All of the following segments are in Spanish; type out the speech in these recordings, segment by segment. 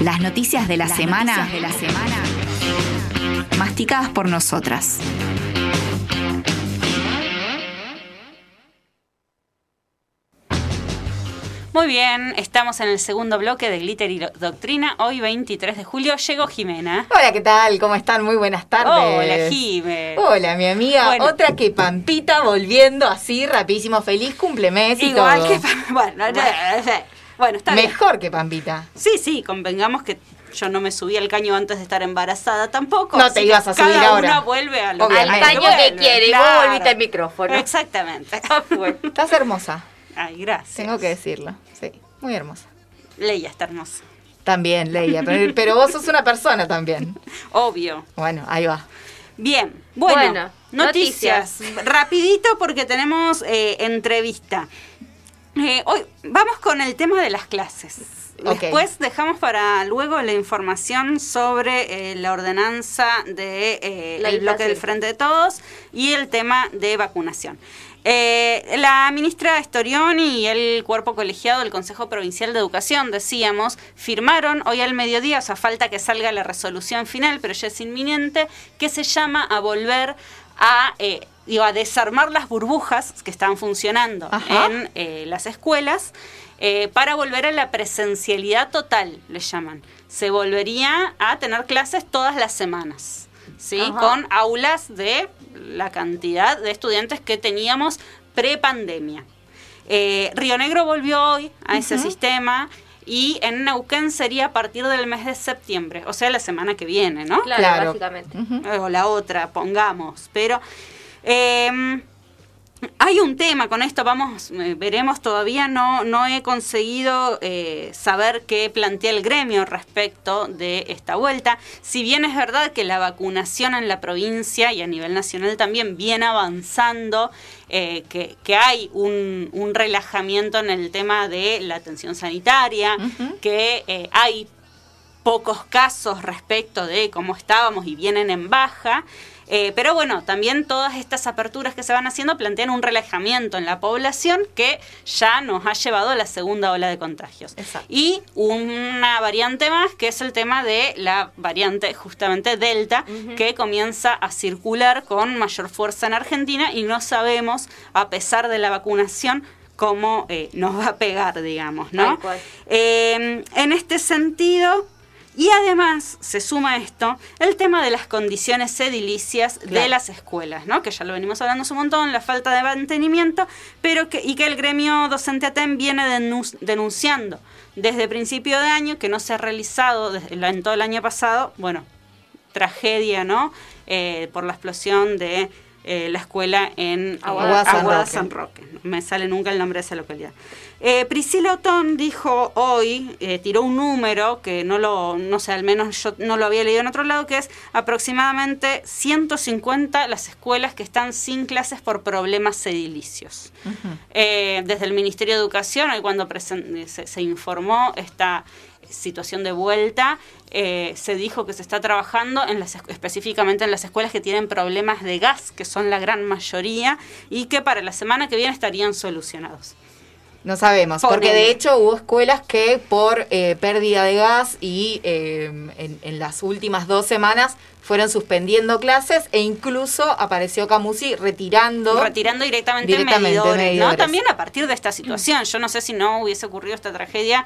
Las noticias de la, semana, de la semana masticadas por nosotras. Muy bien, estamos en el segundo bloque de Glitter y Doctrina. Hoy, 23 de julio, llegó Jimena. Hola, ¿qué tal? ¿Cómo están? Muy buenas tardes. Hola, Jimena. Hola, mi amiga. Otra que Pampita volviendo así rapidísimo. Feliz cumplemes y Igual todo. que bueno, bueno, está bien. Mejor que Pampita. Sí, sí, convengamos que yo no me subí al caño antes de estar embarazada tampoco. No te ibas a subir cada ahora. Una vuelve a lo al Al caño que quiere, y vos volviste al micrófono. Exactamente. Estás hermosa. Ay, gracias. Tengo que decirlo. Sí, muy hermosa. Leia está hermosa. También, Leia. Pero, pero vos sos una persona también. Obvio. Bueno, ahí va. Bien, bueno, Bueno, noticias. Rapidito porque tenemos eh, entrevista. Eh, hoy vamos con el tema de las clases. Después dejamos para luego la información sobre eh, la ordenanza de eh, La el bloque del. Frente de Todos y el tema de vacunación. Eh, la ministra Estorioni y el cuerpo colegiado del Consejo Provincial de Educación, decíamos, firmaron hoy al mediodía, o sea, falta que salga la resolución final, pero ya es inminente, que se llama a volver a, eh, digo, a desarmar las burbujas que están funcionando Ajá. en eh, las escuelas eh, para volver a la presencialidad total, le llaman. Se volvería a tener clases todas las semanas, ¿sí? Ajá. Con aulas de la cantidad de estudiantes que teníamos pre-pandemia. Eh, Río Negro volvió hoy a ese sistema y en Neuquén sería a partir del mes de septiembre, o sea, la semana que viene, ¿no? Claro, Claro. básicamente. O la otra, pongamos. Pero eh, hay un tema con esto, vamos, eh, veremos, todavía no, no he conseguido eh, saber qué plantea el gremio respecto de esta vuelta. Si bien es verdad que la vacunación en la provincia y a nivel nacional también viene avanzando, eh, que, que hay un, un relajamiento en el tema de la atención sanitaria, que eh, hay pocos casos respecto de cómo estábamos y vienen en baja. Eh, pero bueno, también todas estas aperturas que se van haciendo plantean un relajamiento en la población que ya nos ha llevado a la segunda ola de contagios. Exacto. Y una variante más que es el tema de la variante justamente Delta, que comienza a circular con mayor fuerza en Argentina y no sabemos, a pesar de la vacunación, cómo eh, nos va a pegar, digamos, ¿no? Eh, en este sentido, y además se suma a esto el tema de las condiciones edilicias de las escuelas, ¿no? Que ya lo venimos hablando hace un montón, la falta de mantenimiento, pero que, y que el gremio docente ATEM viene denun- denunciando desde principio de año que no se ha realizado en todo el año pasado, bueno, tragedia, ¿no? Eh, por la explosión de eh, la escuela en Aguada San Aguada Roque. San Roque. No me sale nunca el nombre de esa localidad. Eh, Priscila Otón dijo hoy, eh, tiró un número que no lo, no sé, al menos yo no lo había leído en otro lado, que es aproximadamente 150 las escuelas que están sin clases por problemas edilicios. Eh, desde el Ministerio de Educación, hoy cuando se, se informó esta situación de vuelta, eh, se dijo que se está trabajando en las, es- específicamente en las escuelas que tienen problemas de gas, que son la gran mayoría, y que para la semana que viene estarían solucionados. No sabemos, porque de hecho hubo escuelas que por eh, pérdida de gas y eh, en, en las últimas dos semanas fueron suspendiendo clases e incluso apareció Camusi retirando. retirando directamente, Directamente medidores, ¿no? También a partir de esta situación. Yo no sé si no hubiese ocurrido esta tragedia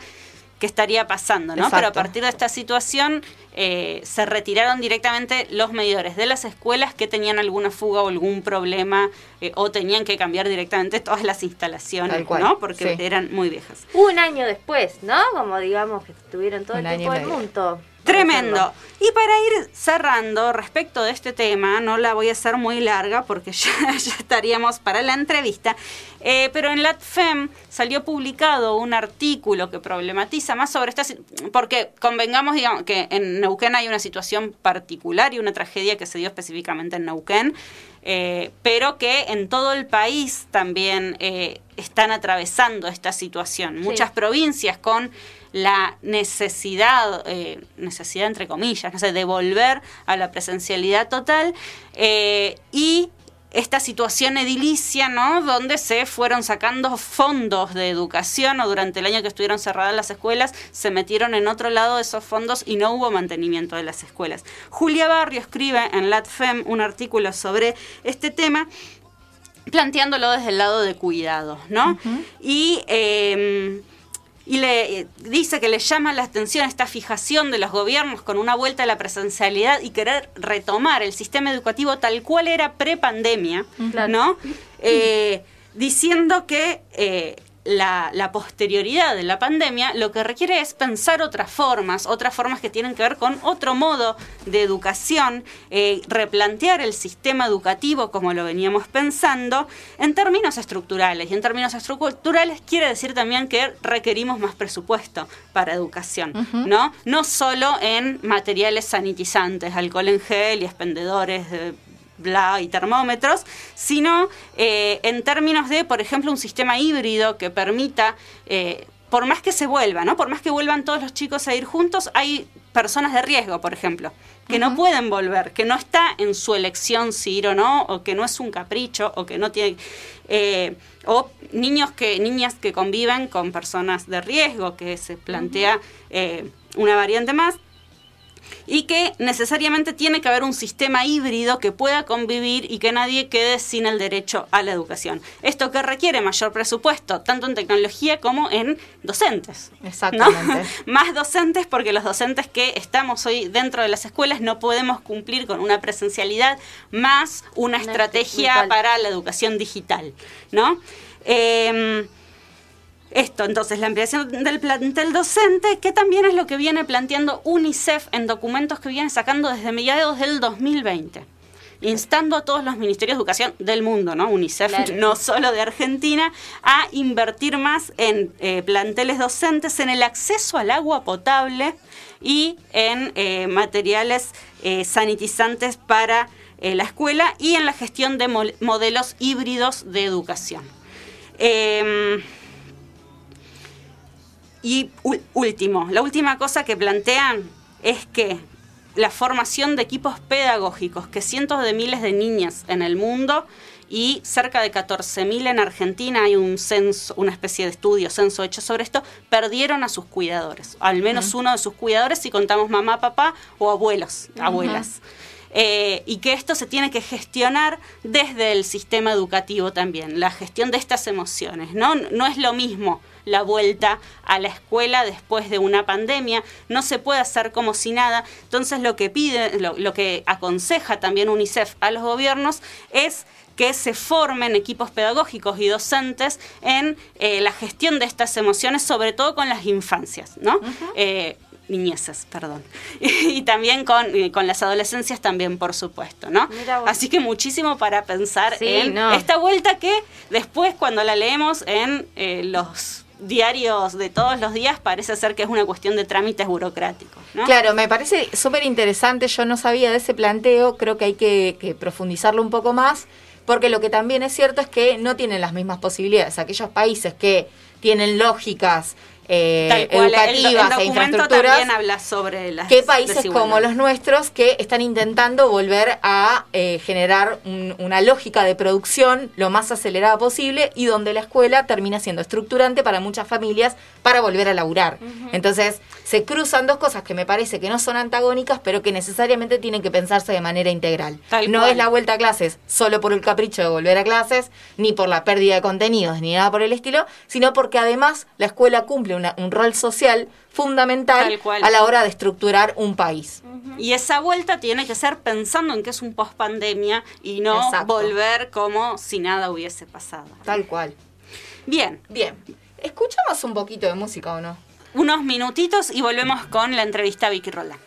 que estaría pasando, ¿no? Exacto. Pero a partir de esta situación eh, se retiraron directamente los medidores de las escuelas que tenían alguna fuga o algún problema eh, o tenían que cambiar directamente todas las instalaciones, ¿no? Porque sí. eran muy viejas. Un año después, ¿no? Como digamos que estuvieron todo Un el tiempo del mundo. Tremendo. Y para ir cerrando respecto de este tema, no la voy a hacer muy larga porque ya, ya estaríamos para la entrevista, eh, pero en la FEM salió publicado un artículo que problematiza más sobre esta porque convengamos digamos, que en Neuquén hay una situación particular y una tragedia que se dio específicamente en Neuquén, eh, pero que en todo el país también eh, están atravesando esta situación. Muchas provincias con la necesidad, eh, necesidad entre comillas, no sé, de volver a la presencialidad total eh, y esta situación edilicia, ¿no? Donde se fueron sacando fondos de educación o durante el año que estuvieron cerradas las escuelas, se metieron en otro lado de esos fondos y no hubo mantenimiento de las escuelas. Julia Barrio escribe en LatFem un artículo sobre este tema planteándolo desde el lado de cuidado, ¿no? Y em, y le eh, dice que le llama la atención esta fijación de los gobiernos con una vuelta a la presencialidad y querer retomar el sistema educativo tal cual era pre-pandemia, ¿no? Eh, diciendo que eh, la, la, posterioridad de la pandemia lo que requiere es pensar otras formas, otras formas que tienen que ver con otro modo de educación, eh, replantear el sistema educativo como lo veníamos pensando en términos estructurales. Y en términos estructurales quiere decir también que requerimos más presupuesto para educación, ¿no? No solo en materiales sanitizantes, alcohol en gel y expendedores de bla y termómetros, sino eh, en términos de, por ejemplo, un sistema híbrido que permita, eh, por más que se vuelva, ¿no? Por más que vuelvan todos los chicos a ir juntos, hay personas de riesgo, por ejemplo, que no pueden volver, que no está en su elección si ir o no, o que no es un capricho, o que no tiene... Eh, o niños que, niñas que conviven con personas de riesgo, que se plantea una variante más y que necesariamente tiene que haber un sistema híbrido que pueda convivir y que nadie quede sin el derecho a la educación. Esto que requiere mayor presupuesto, tanto en tecnología como en docentes. Exactamente. Más docentes porque los docentes que estamos hoy dentro de las escuelas no podemos cumplir con una presencialidad más una, estrategia para la educación digital, ¿no? Em, entonces, la ampliación del plantel docente, que también es lo que viene planteando UNICEF en documentos que viene sacando desde mediados del 2020 instando a todos los ministerios de educación del mundo, ¿no? UNICEF, no solo de Argentina, a invertir más en eh, planteles docentes, en el acceso al agua potable y en eh, materiales eh, sanitizantes para la escuela y en la gestión de modelos híbridos de educación. Y último, la última cosa que plantean es que la formación de equipos pedagógicos, que cientos de miles de niñas en el mundo y cerca de 14.000 en Argentina, hay un censo, una especie de estudio, censo hecho sobre esto, perdieron a sus cuidadores, al menos uno de sus cuidadores si contamos mamá, papá o abuelos, abuelas. Eh, y que esto se tiene que gestionar desde el sistema educativo también, la gestión de estas emociones, ¿no? No es lo mismo la vuelta a la escuela después de una pandemia, no se puede hacer como si nada. Entonces lo que pide, lo, que aconseja también UNICEF a los gobiernos es que se formen equipos pedagógicos y docentes en eh, la gestión de estas emociones, sobre todo con las infancias, ¿no? Eh, niñezas, perdón. y también con, eh, con, las adolescencias también, por supuesto, ¿no? Así que muchísimo para pensar en esta vuelta que después cuando la leemos en los diarios de todos los días parece ser que es una cuestión de trámites burocráticos. Claro, me parece súper interesante, yo no sabía de ese planteo, creo que hay que, profundizarlo un poco más, porque lo que también es cierto es que no tienen las mismas posibilidades. Aquellos países que tienen lógicas eh, educativas e infraestructuras. También habla sobre las ¿Qué países como los nuestros que están intentando volver a eh, generar una lógica de producción lo más acelerada posible y donde la escuela termina siendo estructurante para muchas familias para volver a laburar? Entonces, se cruzan dos cosas que me parece que no son antagónicas, pero que necesariamente tienen que pensarse de manera integral. no es la vuelta a clases solo por el capricho de volver a clases, ni por la pérdida de contenidos, ni nada por el estilo, sino porque además la escuela cumple un rol social fundamental a la hora de estructurar un país. Y esa vuelta tiene que ser pensando en que es un post pandemia y no volver como si nada hubiese pasado. Tal cual. Bien. Bien. ¿Escuchamos un poquito de música o no? Unos minutitos y volvemos con la entrevista a Vicky Roland.